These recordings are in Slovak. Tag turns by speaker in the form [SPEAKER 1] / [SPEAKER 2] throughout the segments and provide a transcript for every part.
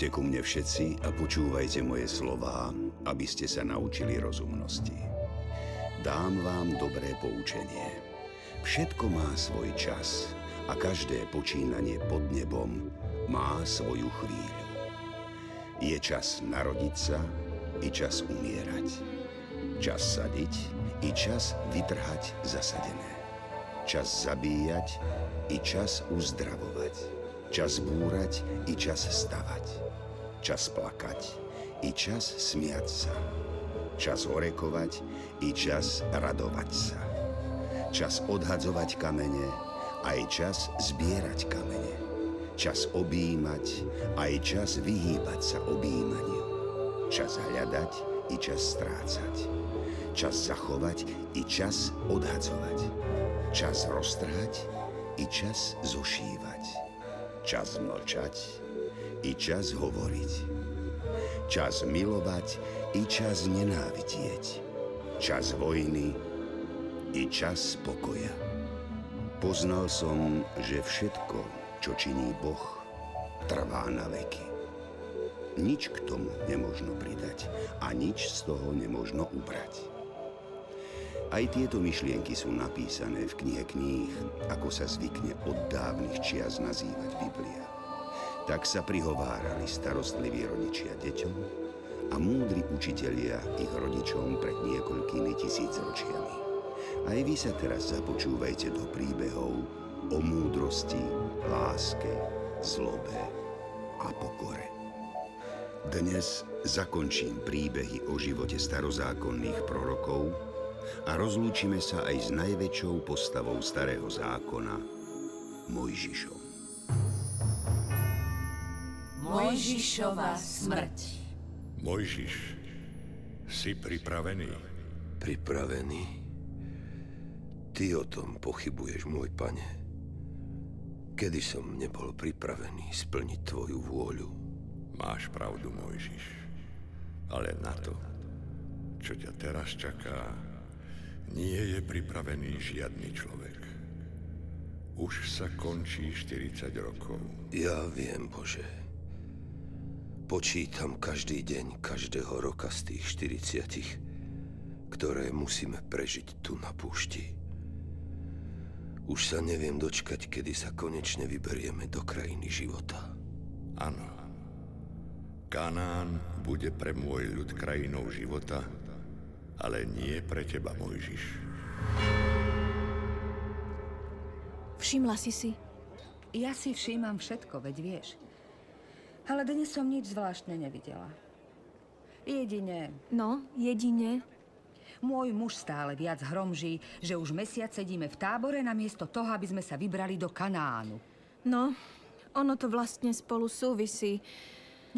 [SPEAKER 1] Poďte ku mne všetci a počúvajte moje slová, aby ste sa naučili rozumnosti. Dám vám dobré poučenie. Všetko má svoj čas a každé počínanie pod nebom má svoju chvíľu. Je čas narodiť sa i čas umierať. Čas sadiť i čas vytrhať zasadené. Čas zabíjať i čas uzdravovať Čas búrať i čas stavať. Čas plakať i čas smiať sa. Čas orekovať i čas radovať sa. Čas odhadzovať kamene aj čas zbierať kamene. Čas objímať aj čas vyhýbať sa objímaniu. Čas hľadať i čas strácať. Čas zachovať i čas odhadzovať. Čas roztrhať i čas zošívať Čas mlčať i čas hovoriť. Čas milovať i čas nenávidieť. Čas vojny i čas pokoja. Poznal som, že všetko, čo činí Boh, trvá na veky. Nič k tomu nemožno pridať a nič z toho nemožno ubrať. Aj tieto myšlienky sú napísané v knihe kníh, ako sa zvykne od dávnych čias nazývať Biblia. Tak sa prihovárali starostliví rodičia deťom a múdri učitelia ich rodičom pred niekoľkými tisícročiami. Aj vy sa teraz započúvajte do príbehov o múdrosti, láske, zlobe a pokore. Dnes zakončím príbehy o živote starozákonných prorokov, a rozlúčime sa aj s najväčšou postavou starého zákona, Mojžišom.
[SPEAKER 2] Mojžišova smrť
[SPEAKER 3] Mojžiš, si pripravený?
[SPEAKER 4] Pripravený? Ty o tom pochybuješ, môj pane. Kedy som nebol pripravený splniť tvoju vôľu?
[SPEAKER 3] Máš pravdu, Mojžiš. Ale na to, čo ťa teraz čaká, nie je pripravený žiadny človek. Už sa končí 40 rokov.
[SPEAKER 4] Ja viem, Bože. Počítam každý deň, každého roka z tých 40, ktoré musíme prežiť tu na púšti. Už sa neviem dočkať, kedy sa konečne vyberieme do krajiny života.
[SPEAKER 3] Áno. Kanán bude pre môj ľud krajinou života, ale nie pre teba, Mojžiš.
[SPEAKER 5] Všimla si si?
[SPEAKER 2] Ja si všímam všetko, veď vieš. Ale dnes som nič zvláštne nevidela. Jedine...
[SPEAKER 5] No, jedine?
[SPEAKER 2] Môj muž stále viac hromží, že už mesiac sedíme v tábore namiesto toho, aby sme sa vybrali do Kanánu.
[SPEAKER 5] No, ono to vlastne spolu súvisí.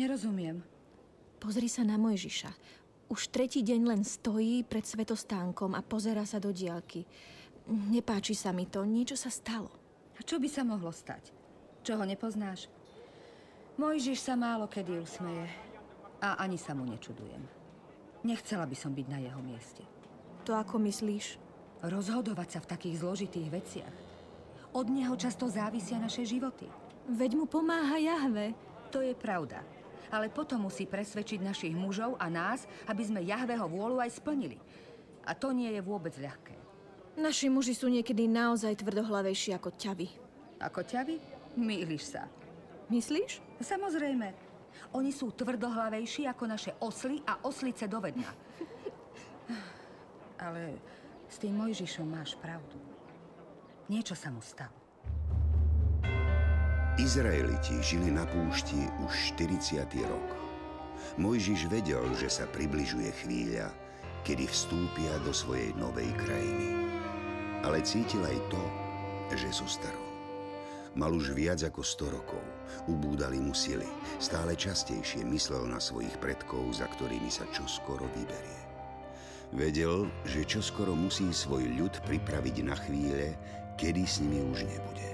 [SPEAKER 2] Nerozumiem.
[SPEAKER 5] Pozri sa na Mojžiša. Už tretí deň len stojí pred svetostánkom a pozera sa do diálky. Nepáči sa mi to, niečo sa stalo.
[SPEAKER 2] A čo by sa mohlo stať? Čo ho nepoznáš? Mojžiš sa málo kedy usmeje a ani sa mu nečudujem. Nechcela by som byť na jeho mieste.
[SPEAKER 5] To ako myslíš?
[SPEAKER 2] Rozhodovať sa v takých zložitých veciach. Od neho často závisia naše životy.
[SPEAKER 5] Veď mu pomáha Jahve.
[SPEAKER 2] To je pravda ale potom musí presvedčiť našich mužov a nás, aby sme Jahveho vôľu aj splnili. A to nie je vôbec ľahké.
[SPEAKER 5] Naši muži sú niekedy naozaj tvrdohlavejší ako ťavy.
[SPEAKER 2] Ako ťavy? Mýliš sa.
[SPEAKER 5] Myslíš?
[SPEAKER 2] Samozrejme. Oni sú tvrdohlavejší ako naše osly a oslice do vedna. Ale s tým Mojžišom máš pravdu. Niečo sa mu stalo.
[SPEAKER 1] Izraeliti žili na púšti už 40. rok. Mojžiš vedel, že sa približuje chvíľa, kedy vstúpia do svojej novej krajiny. Ale cítil aj to, že zostarol. Mal už viac ako 100 rokov, ubúdali mu sily, stále častejšie myslel na svojich predkov, za ktorými sa čoskoro vyberie. Vedel, že čoskoro musí svoj ľud pripraviť na chvíle, kedy s nimi už nebude.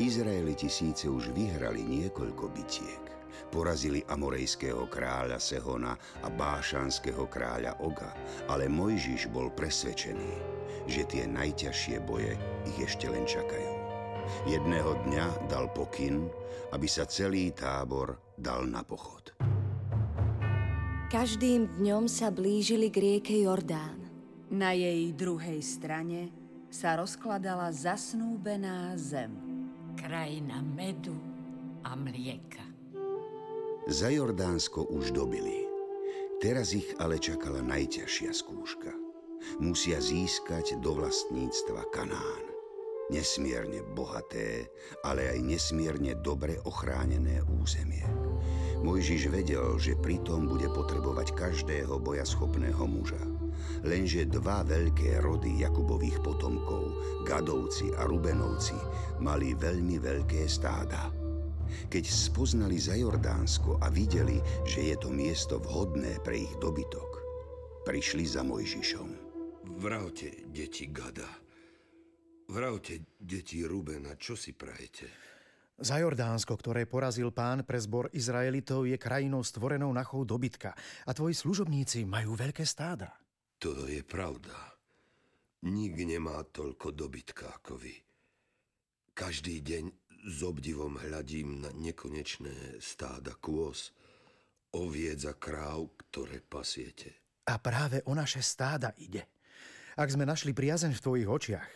[SPEAKER 1] Izraeliti síce už vyhrali niekoľko bitiek. Porazili amorejského kráľa Sehona a bášanského kráľa Oga, ale Mojžiš bol presvedčený, že tie najťažšie boje ich ešte len čakajú. Jedného dňa dal pokyn, aby sa celý tábor dal na pochod.
[SPEAKER 6] Každým dňom sa blížili k rieke Jordán.
[SPEAKER 2] Na jej druhej strane sa rozkladala zasnúbená zem.
[SPEAKER 7] Krajina medu a mlieka.
[SPEAKER 1] Za Jordánsko už dobili. Teraz ich ale čakala najťažšia skúška. Musia získať do vlastníctva Kanán. Nesmierne bohaté, ale aj nesmierne dobre ochránené územie. Mojžiš vedel, že pritom bude potrebovať každého bojaschopného muža. Lenže dva veľké rody Jakubových potomkov, Gadovci a Rubenovci, mali veľmi veľké stáda. Keď spoznali za Jordánsko a videli, že je to miesto vhodné pre ich dobytok, prišli za Mojžišom.
[SPEAKER 4] Vravte, deti Gada. Vravte, deti Rubena, čo si prajete?
[SPEAKER 8] Za Jordánsko, ktoré porazil pán pre zbor Izraelitov, je krajinou stvorenou na chov dobytka a tvoji služobníci majú veľké stáda.
[SPEAKER 4] To je pravda. Nik nemá toľko dobytka ako vy. Každý deň s obdivom hľadím na nekonečné stáda kôz, oviec a kráv, ktoré pasiete.
[SPEAKER 8] A práve o naše stáda ide. Ak sme našli priazeň v tvojich očiach,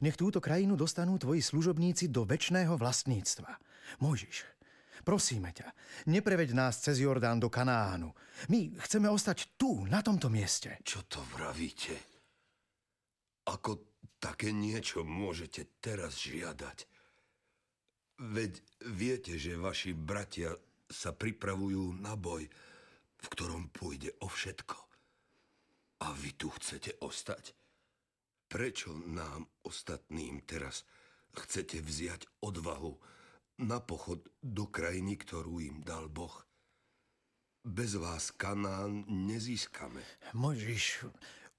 [SPEAKER 8] nech túto krajinu dostanú tvoji služobníci do väčšného vlastníctva. Mojžiš, prosíme ťa, nepreveď nás cez Jordán do Kanánu. My chceme ostať tu, na tomto mieste.
[SPEAKER 4] Čo to vravíte? Ako také niečo môžete teraz žiadať? Veď viete, že vaši bratia sa pripravujú na boj, v ktorom pôjde o všetko. A vy tu chcete ostať? Prečo nám ostatným teraz chcete vziať odvahu na pochod do krajiny, ktorú im dal Boh? Bez vás Kanán nezískame.
[SPEAKER 8] Mojžiš,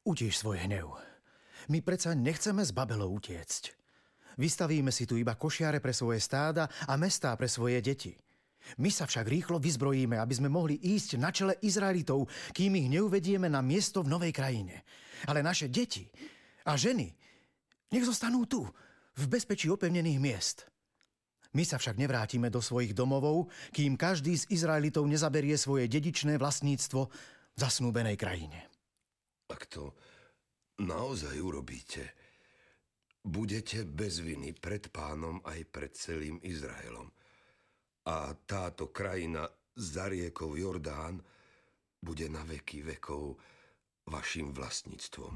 [SPEAKER 8] utíš svoj hnev. My predsa nechceme z Babelov utiecť. Vystavíme si tu iba košiare pre svoje stáda a mestá pre svoje deti. My sa však rýchlo vyzbrojíme, aby sme mohli ísť na čele Izraelitov, kým ich neuvedieme na miesto v novej krajine. Ale naše deti a ženy nech zostanú tu, v bezpečí opevnených miest. My sa však nevrátime do svojich domovov, kým každý z Izraelitov nezaberie svoje dedičné vlastníctvo v zasnúbenej krajine.
[SPEAKER 4] Ak to naozaj urobíte, budete bez viny pred pánom aj pred celým Izraelom. A táto krajina za riekou Jordán bude na veky vekov vašim vlastníctvom.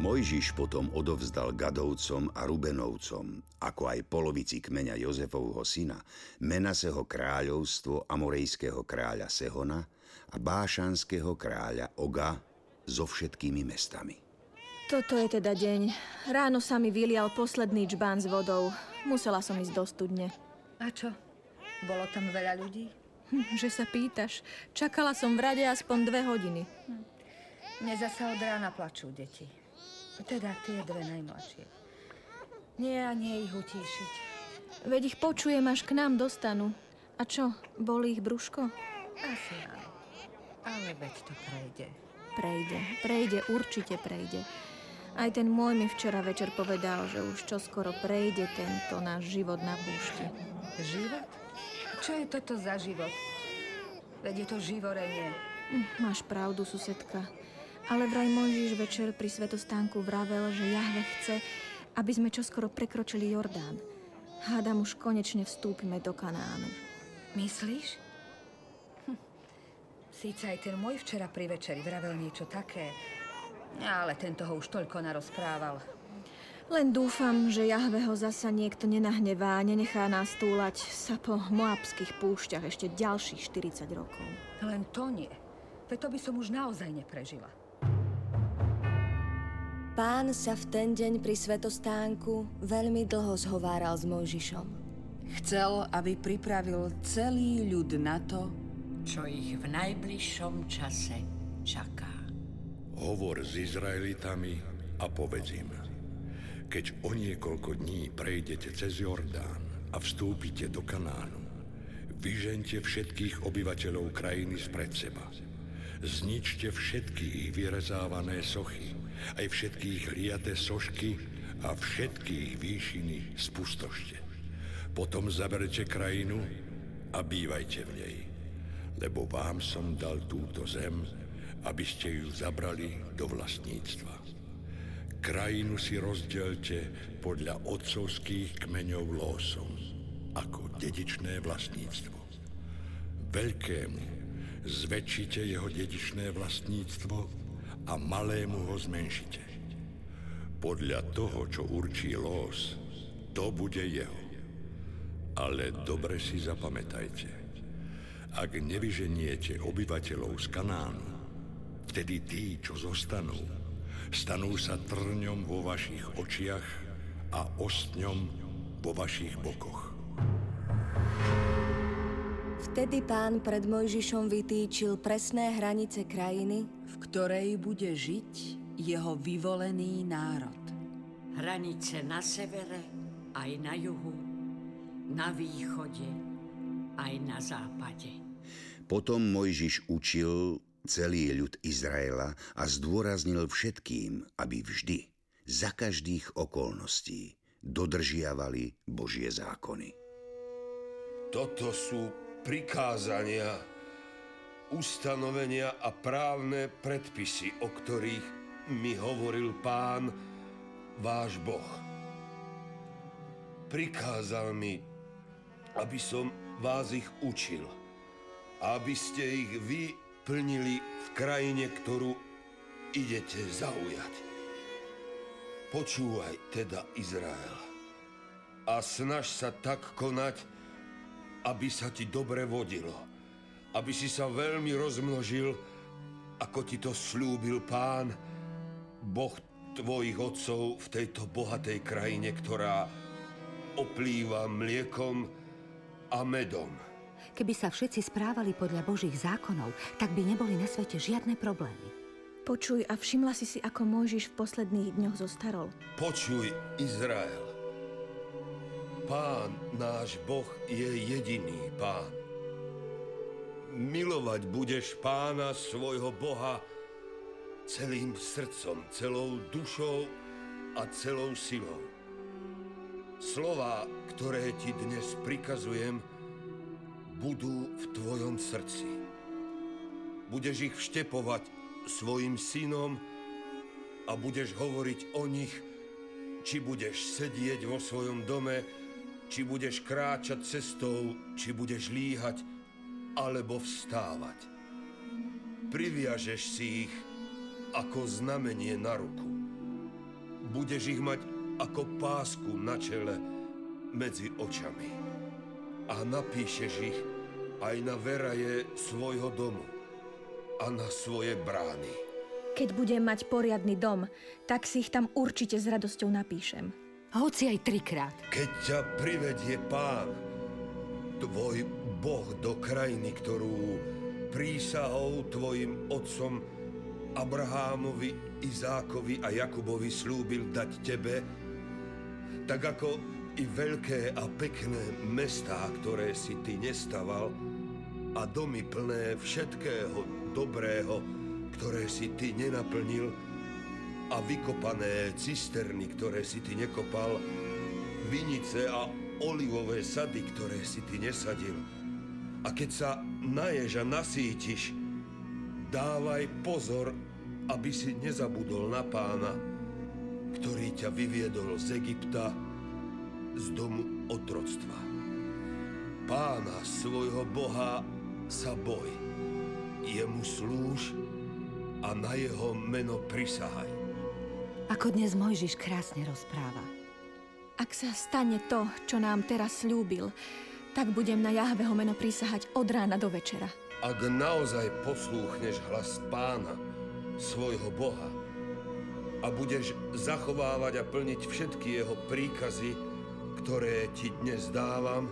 [SPEAKER 1] Mojžiš potom odovzdal Gadovcom a Rubenovcom, ako aj polovici kmeňa Jozefovho syna, Menaseho kráľovstvo Amorejského kráľa Sehona a Bášanského kráľa Oga so všetkými mestami.
[SPEAKER 5] Toto je teda deň. Ráno sa mi vylial posledný čbán s vodou. Musela som ísť do studne.
[SPEAKER 2] A čo? Bolo tam veľa ľudí?
[SPEAKER 5] Hm, že sa pýtaš. Čakala som v rade aspoň dve hodiny. Hm.
[SPEAKER 2] Mne zasa od rána plačú deti. Teda tie dve najmladšie. Nie a nie ich utíšiť.
[SPEAKER 5] Veď ich počujem, až k nám dostanú. A čo, boli ich brúško?
[SPEAKER 2] Asi áno. Ale veď to prejde.
[SPEAKER 5] Prejde, prejde, určite prejde. Aj ten môj mi včera večer povedal, že už čoskoro prejde tento náš život na púšti.
[SPEAKER 2] Život? Čo je toto za život? Veď je to živorenie.
[SPEAKER 5] Hm, máš pravdu, susedka. Ale vraj Mojžiš večer pri svetostánku vravel, že Jahve chce, aby sme čoskoro prekročili Jordán. Hádam, už konečne vstúpime do Kanánu.
[SPEAKER 2] Myslíš? Hm. Síce aj ten môj včera pri večeri vravel niečo také, ale ten toho už toľko narozprával.
[SPEAKER 5] Len dúfam, že Jahve ho zasa niekto nenahnevá a nenechá nás túlať sa po moabských púšťach ešte ďalších 40 rokov.
[SPEAKER 2] Len to nie. Veď to by som už naozaj neprežila.
[SPEAKER 6] Pán sa v ten deň pri svetostánku veľmi dlho zhováral s Mojžišom.
[SPEAKER 9] Chcel, aby pripravil celý ľud na to,
[SPEAKER 7] čo ich v najbližšom čase čaká.
[SPEAKER 3] Hovor s Izraelitami a povedz im, keď o niekoľko dní prejdete cez Jordán a vstúpite do Kanánu, vyžente všetkých obyvateľov krajiny spred seba. Zničte všetky ich vyrezávané sochy, aj všetky ich liaté sošky a všetkých výšiny spustošte. Potom zaberte krajinu a bývajte v nej, lebo vám som dal túto zem, aby ste ju zabrali do vlastníctva. Krajinu si rozdielte podľa otcovských kmeňov lósom, ako dedičné vlastníctvo. Veľkému zväčšite jeho dedičné vlastníctvo a malému ho zmenšite. Podľa toho, čo určí lós, to bude jeho. Ale dobre si zapamätajte. Ak nevyženiete obyvateľov z Kanánu, vtedy tí, čo zostanú, stanú sa trňom vo vašich očiach a ostňom vo vašich bokoch.
[SPEAKER 6] Vtedy pán pred Mojžišom vytýčil presné hranice krajiny,
[SPEAKER 9] v ktorej bude žiť jeho vyvolený národ.
[SPEAKER 7] Hranice na severe, aj na juhu, na východe, aj na západe.
[SPEAKER 1] Potom Mojžiš učil celý ľud Izraela a zdôraznil všetkým, aby vždy, za každých okolností, dodržiavali Božie zákony.
[SPEAKER 4] Toto sú prikázania, ustanovenia a právne predpisy, o ktorých mi hovoril pán, váš Boh. Prikázal mi, aby som vás ich učil, aby ste ich vy plnili v krajine, ktorú idete zaujať. Počúvaj teda, Izrael, a snaž sa tak konať, aby sa ti dobre vodilo, aby si sa veľmi rozmnožil, ako ti to slúbil pán, Boh tvojich otcov v tejto bohatej krajine, ktorá oplýva mliekom a medom.
[SPEAKER 2] Keby sa všetci správali podľa Božích zákonov, tak by neboli na svete žiadne problémy.
[SPEAKER 5] Počuj a všimla si si, ako Mojžiš v posledných dňoch zostarol.
[SPEAKER 4] Počuj, Izrael. Pán, náš Boh, je jediný pán. Milovať budeš pána svojho Boha celým srdcom, celou dušou a celou silou. Slova, ktoré ti dnes prikazujem, budú v tvojom srdci. Budeš ich vštepovať svojim synom a budeš hovoriť o nich, či budeš sedieť vo svojom dome, či budeš kráčať cestou, či budeš líhať, alebo vstávať. Priviažeš si ich ako znamenie na ruku. Budeš ich mať ako pásku na čele medzi očami. A napíšeš ich aj na veraje svojho domu a na svoje brány.
[SPEAKER 5] Keď budem mať poriadny dom, tak si ich tam určite s radosťou napíšem.
[SPEAKER 2] Hoci aj trikrát.
[SPEAKER 4] Keď ťa privedie pán, tvoj Boh do krajiny, ktorú prísahou tvojim otcom Abrahámovi, Izákovi a Jakubovi slúbil dať tebe, tak ako i veľké a pekné mestá, ktoré si ty nestaval, a domy plné všetkého dobrého, ktoré si ty nenaplnil, a vykopané cisterny, ktoré si ty nekopal, vinice a olivové sady, ktoré si ty nesadil. A keď sa naješ a nasítiš, dávaj pozor, aby si nezabudol na pána, ktorý ťa vyviedol z Egypta, z domu otroctva. Pána svojho Boha sa boj, jemu slúž a na jeho meno prisahaj.
[SPEAKER 2] Ako dnes Mojžiš krásne rozpráva.
[SPEAKER 5] Ak sa stane to, čo nám teraz slúbil, tak budem na Jahveho meno prísahať od rána do večera.
[SPEAKER 4] Ak naozaj poslúchneš hlas pána, svojho Boha, a budeš zachovávať a plniť všetky jeho príkazy, ktoré ti dnes dávam,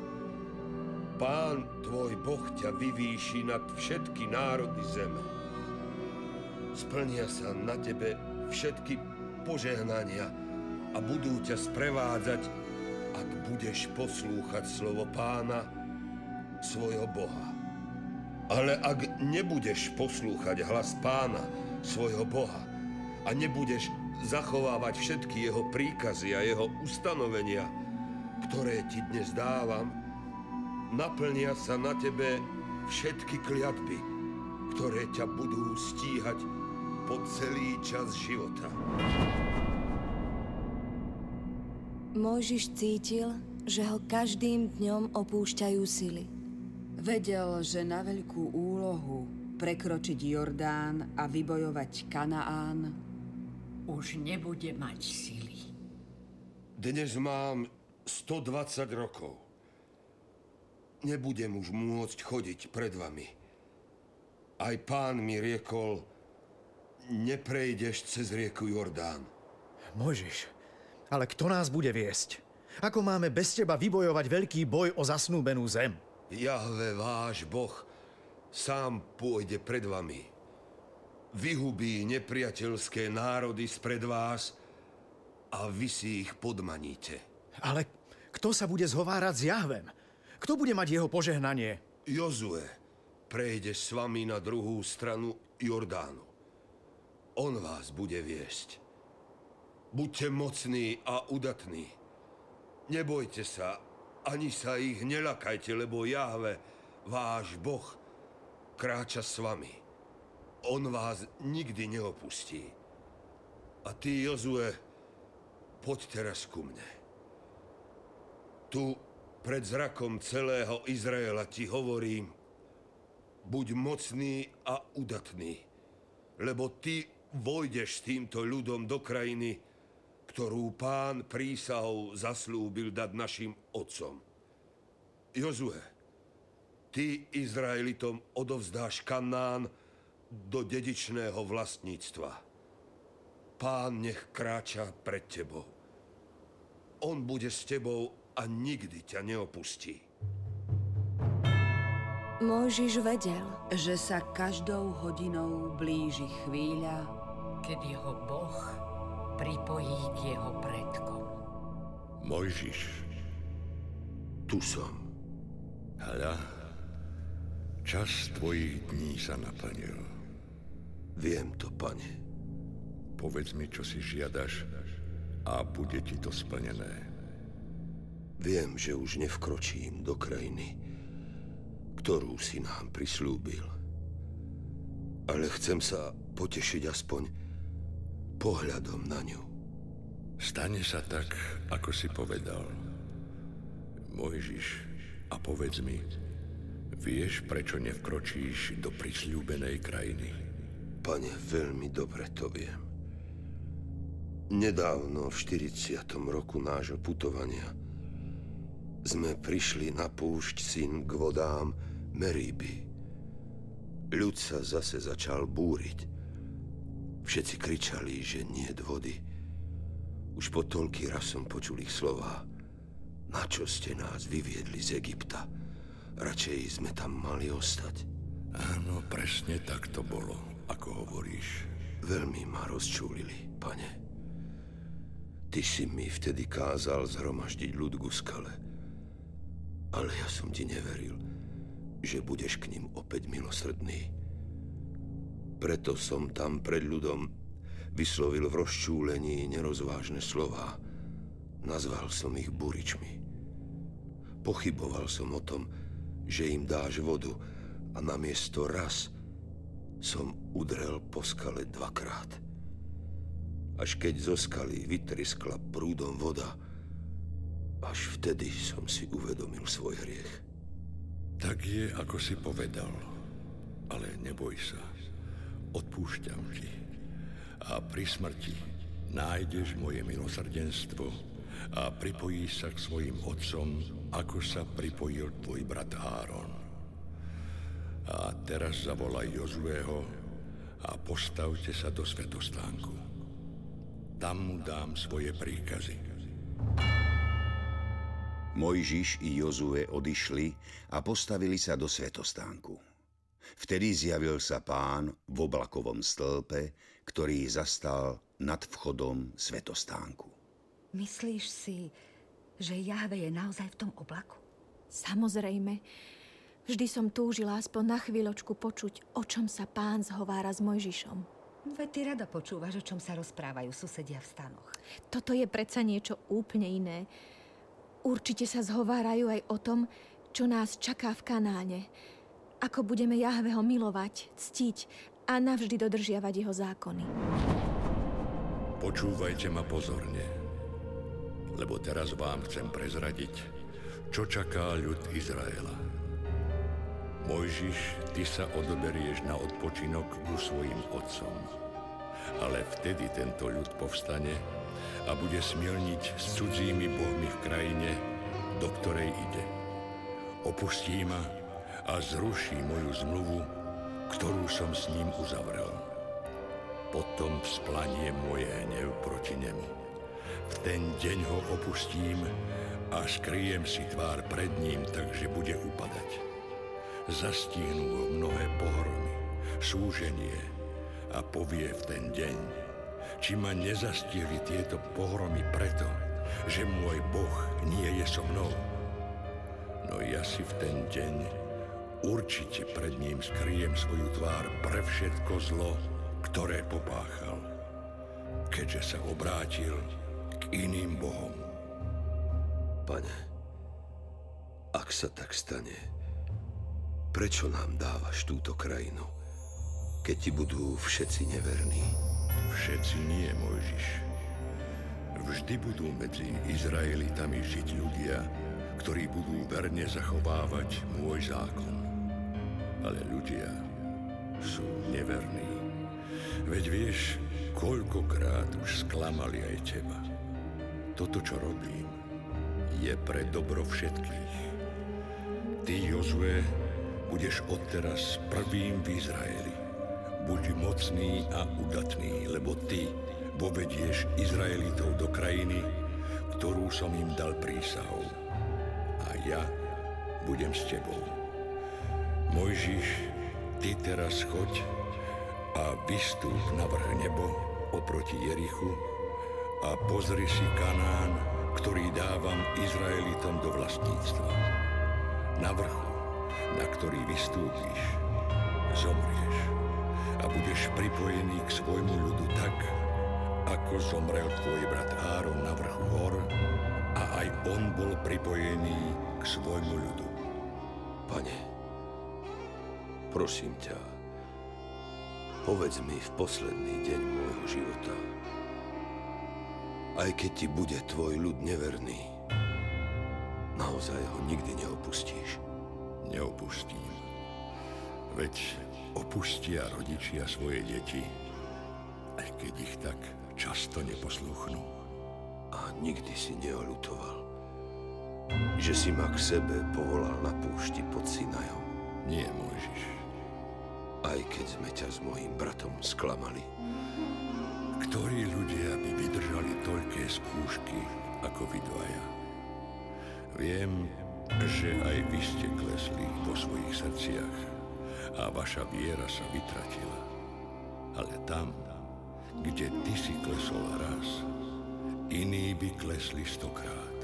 [SPEAKER 4] Pán tvoj Boh ťa vyvýši nad všetky národy zeme. Splnia sa na tebe všetky požehnania a budú ťa sprevádzať, ak budeš poslúchať slovo pána, svojho Boha. Ale ak nebudeš poslúchať hlas pána, svojho Boha, a nebudeš zachovávať všetky jeho príkazy a jeho ustanovenia, ktoré ti dnes dávam, naplnia sa na tebe všetky kliatby, ktoré ťa budú stíhať po celý čas života.
[SPEAKER 6] Mojžiš cítil, že ho každým dňom opúšťajú sily.
[SPEAKER 9] Vedel, že na veľkú úlohu prekročiť Jordán a vybojovať Kanaán
[SPEAKER 7] už nebude mať sily.
[SPEAKER 4] Dnes mám 120 rokov. Nebudem už môcť chodiť pred vami. Aj pán mi riekol, neprejdeš cez rieku Jordán.
[SPEAKER 8] Mojžiš, ale kto nás bude viesť? Ako máme bez teba vybojovať veľký boj o zasnúbenú zem?
[SPEAKER 4] Jahve, váš Boh, sám pôjde pred vami. Vyhubí nepriateľské národy spred vás a vy si ich podmaníte.
[SPEAKER 8] Ale kto sa bude zhovárať s Jahvem? Kto bude mať jeho požehnanie?
[SPEAKER 4] Jozue prejde s vami na druhú stranu Jordánu. On vás bude viesť. Buďte mocní a udatní. Nebojte sa, ani sa ich nelakajte, lebo Jahve, váš Boh, kráča s vami. On vás nikdy neopustí. A ty, Jozue, poď teraz ku mne. Tu pred zrakom celého Izraela ti hovorím, buď mocný a udatný, lebo ty vojdeš s týmto ľudom do krajiny, ktorú pán prísahou zaslúbil dať našim otcom. Jozue, ty Izraelitom odovzdáš Kanán do dedičného vlastníctva. Pán nech kráča pred tebou. On bude s tebou a nikdy ťa neopustí.
[SPEAKER 6] Mojžiš vedel,
[SPEAKER 9] že sa každou hodinou blíži chvíľa,
[SPEAKER 7] kedy ho Boh pripojí k jeho predkom.
[SPEAKER 3] Mojžiš,
[SPEAKER 4] Tu som.
[SPEAKER 3] hľa, čas tvojich dní sa naplnil.
[SPEAKER 4] Viem to, pane.
[SPEAKER 3] Povedz mi, čo si žiadaš a bude ti to splnené.
[SPEAKER 4] Viem, že už nevkročím do krajiny, ktorú si nám prislúbil. Ale chcem sa potešiť aspoň pohľadom na ňu.
[SPEAKER 3] Stane sa tak, ako si povedal. Mojžiš, a povedz mi, vieš, prečo nevkročíš do prisľúbenej krajiny?
[SPEAKER 4] Pane, veľmi dobre to viem. Nedávno, v 40. roku nášho putovania, sme prišli na púšť syn k vodám Meríby. Ľud sa zase začal búriť. Všetci kričali, že nie vody. Už po toľký raz som počul ich slova. Na čo ste nás vyviedli z Egypta? Radšej sme tam mali ostať.
[SPEAKER 3] Áno, presne tak to bolo, ako hovoríš.
[SPEAKER 4] Veľmi ma rozčúlili, pane. Ty si mi vtedy kázal zhromaždiť ľud ku skale. Ale ja som ti neveril, že budeš k ním opäť milosrdný. Preto som tam pred ľudom vyslovil v rozčúlení nerozvážne slová. Nazval som ich buričmi. Pochyboval som o tom, že im dáš vodu a namiesto raz som udrel po skale dvakrát. Až keď zo skaly vytriskla prúdom voda, až vtedy som si uvedomil svoj hriech.
[SPEAKER 3] Tak je, ako si povedal. Ale neboj sa. Odpúšťam ti. A pri smrti nájdeš moje milosrdenstvo a pripojíš sa k svojim otcom, ako sa pripojil tvoj brat Áron. A teraz zavolaj Jozueho a postavte sa do svetostánku. Tam mu dám svoje príkazy.
[SPEAKER 1] Mojžiš i Jozue odišli a postavili sa do svetostánku. Vtedy zjavil sa pán v oblakovom stĺpe, ktorý zastal nad vchodom svetostánku.
[SPEAKER 2] Myslíš si, že Jahve je naozaj v tom oblaku?
[SPEAKER 5] Samozrejme. Vždy som túžila aspoň na chvíľočku počuť, o čom sa pán zhovára s Mojžišom.
[SPEAKER 2] Veď ty rada počúvaš, o čom sa rozprávajú susedia v stanoch.
[SPEAKER 5] Toto je predsa niečo úplne iné. Určite sa zhovárajú aj o tom, čo nás čaká v Kanáne. Ako budeme Jahveho milovať, ctiť a navždy dodržiavať jeho zákony.
[SPEAKER 3] Počúvajte ma pozorne, lebo teraz vám chcem prezradiť, čo čaká ľud Izraela. Mojžiš, ty sa odoberieš na odpočinok ku svojim otcom. Ale vtedy tento ľud povstane a bude smielniť s cudzími bohmi v krajine, do ktorej ide. Opustí ma a zruší moju zmluvu, ktorú som s ním uzavrel. Potom vzplanie moje hnev proti nemu. V ten deň ho opustím a skryjem si tvár pred ním, takže bude upadať zastihnú ho mnohé pohromy, súženie a povie v ten deň, či ma nezastihli tieto pohromy preto, že môj Boh nie je so mnou. No ja si v ten deň určite pred ním skryjem svoju tvár pre všetko zlo, ktoré popáchal, keďže sa obrátil k iným Bohom.
[SPEAKER 4] Pane, ak sa tak stane, Prečo nám dávaš túto krajinu, keď ti budú všetci neverní?
[SPEAKER 3] Všetci nie, Mojžiš. Vždy budú medzi Izraelitami žiť ľudia, ktorí budú verne zachovávať môj zákon. Ale ľudia sú neverní. Veď vieš, koľkokrát už sklamali aj teba. Toto, čo robím, je pre dobro všetkých. Ty, Jozue, budeš odteraz prvým v Izraeli. Buď mocný a udatný, lebo ty povedieš Izraelitov do krajiny, ktorú som im dal prísahou. A ja budem s tebou. Mojžiš, ty teraz choď a vystúp na vrch nebo oproti Jerichu a pozri si Kanán, ktorý dávam Izraelitom do vlastníctva. Na vrchu na ktorý vystúpiš, zomrieš a budeš pripojený k svojmu ľudu tak, ako zomrel tvoj brat Áron na vrchu hor a aj on bol pripojený k svojmu ľudu.
[SPEAKER 4] Pane, prosím ťa, povedz mi v posledný deň môjho života, aj keď ti bude tvoj ľud neverný, naozaj ho nikdy neopustíš
[SPEAKER 3] neopustím. Veď opustia rodičia svoje deti, aj keď ich tak často neposluchnú.
[SPEAKER 4] A nikdy si neolutoval, že si ma k sebe povolal na púšti pod Sinajom.
[SPEAKER 3] Nie, Mojžiš.
[SPEAKER 4] Aj keď sme ťa s mojim bratom sklamali.
[SPEAKER 3] Ktorí ľudia by vydržali toľké skúšky ako vy dvaja? Viem, že aj vy ste klesli vo svojich srdciach a vaša viera sa vytratila. Ale tam, kde ty si klesol raz, iní by klesli stokrát.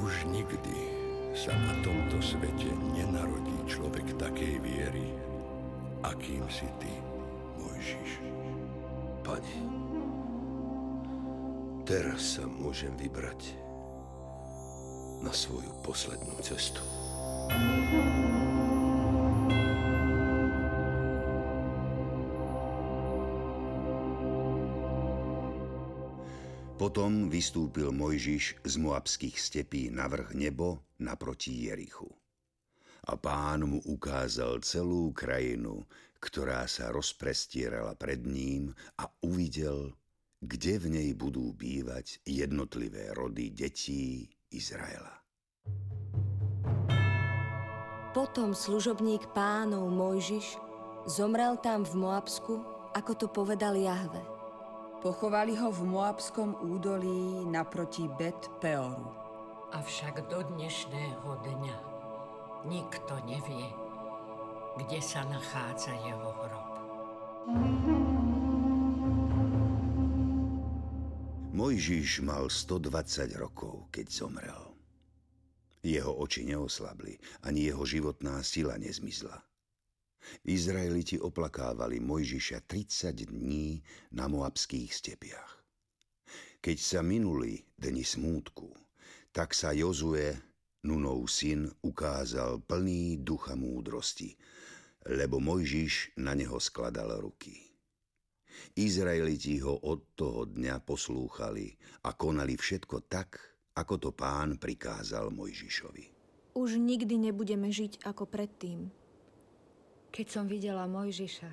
[SPEAKER 3] Už nikdy sa na tomto svete nenarodí človek takej viery, akým si ty, Mojžiš.
[SPEAKER 4] Pane, teraz sa môžem vybrať na svoju poslednú cestu.
[SPEAKER 1] Potom vystúpil Mojžiš z Moabských stepí na vrch nebo naproti Jerichu. A pán mu ukázal celú krajinu, ktorá sa rozprestierala pred ním a uvidel, kde v nej budú bývať jednotlivé rody detí Izraela.
[SPEAKER 6] Potom služobník pánov Mojžiš zomrel tam v Moabsku, ako to povedal Jahve.
[SPEAKER 9] Pochovali ho v Moabskom údolí naproti Bet Peoru.
[SPEAKER 7] Avšak do dnešného dňa nikto nevie, kde sa nachádza jeho hrob.
[SPEAKER 1] Mojžiš mal 120 rokov, keď zomrel. Jeho oči neoslabli, ani jeho životná sila nezmizla. Izraeliti oplakávali Mojžiša 30 dní na moabských stepiach. Keď sa minuli dni smútku, tak sa Jozue, Nunov syn, ukázal plný ducha múdrosti, lebo Mojžiš na neho skladal ruky. Izraeliti ho od toho dňa poslúchali a konali všetko tak, ako to pán prikázal Mojžišovi.
[SPEAKER 5] Už nikdy nebudeme žiť ako predtým.
[SPEAKER 2] Keď som videla Mojžiša,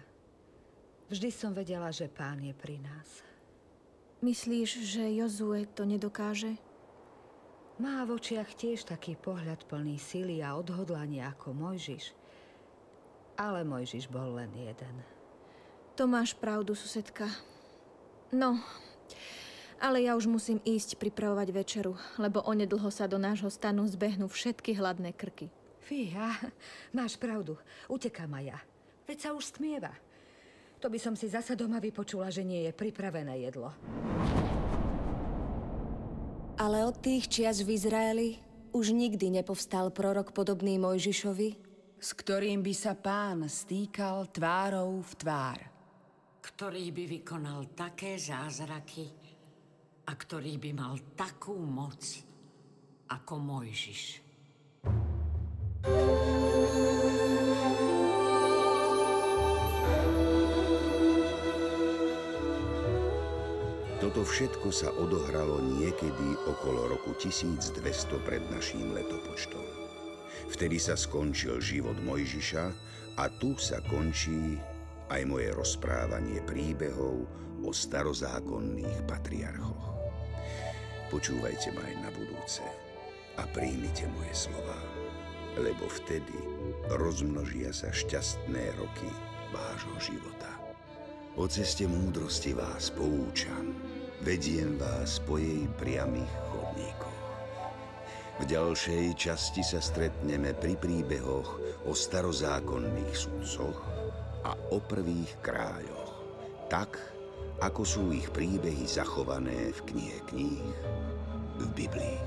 [SPEAKER 2] vždy som vedela, že pán je pri nás.
[SPEAKER 5] Myslíš, že Jozue to nedokáže?
[SPEAKER 2] Má v očiach tiež taký pohľad plný sily a odhodlania ako Mojžiš. Ale Mojžiš bol len jeden.
[SPEAKER 5] To máš pravdu, susedka. No, ale ja už musím ísť pripravovať večeru, lebo onedlho sa do nášho stanu zbehnú všetky hladné krky.
[SPEAKER 2] Fíha, máš pravdu. Utekám aj ja. Veď sa už stmieva. To by som si zasa doma vypočula, že nie je pripravené jedlo.
[SPEAKER 6] Ale od tých čias v Izraeli už nikdy nepovstal prorok podobný Mojžišovi,
[SPEAKER 9] s ktorým by sa pán stýkal tvárou v tvár.
[SPEAKER 7] Ktorý by vykonal také zázraky a ktorý by mal takú moc ako Mojžiš.
[SPEAKER 1] Toto všetko sa odohralo niekedy okolo roku 1200 pred naším letopočtom. Vtedy sa skončil život Mojžiša a tu sa končí aj moje rozprávanie príbehov o starozákonných patriarchoch. Počúvajte ma aj na budúce a príjmite moje slova, lebo vtedy rozmnožia sa šťastné roky vášho života. O ceste múdrosti vás poučam, vediem vás po jej priamých chodníkoch. V ďalšej časti sa stretneme pri príbehoch o starozákonných sudcoch a o prvých kráľoch, tak ako sú ich príbehy zachované v knihe kníh v Biblii.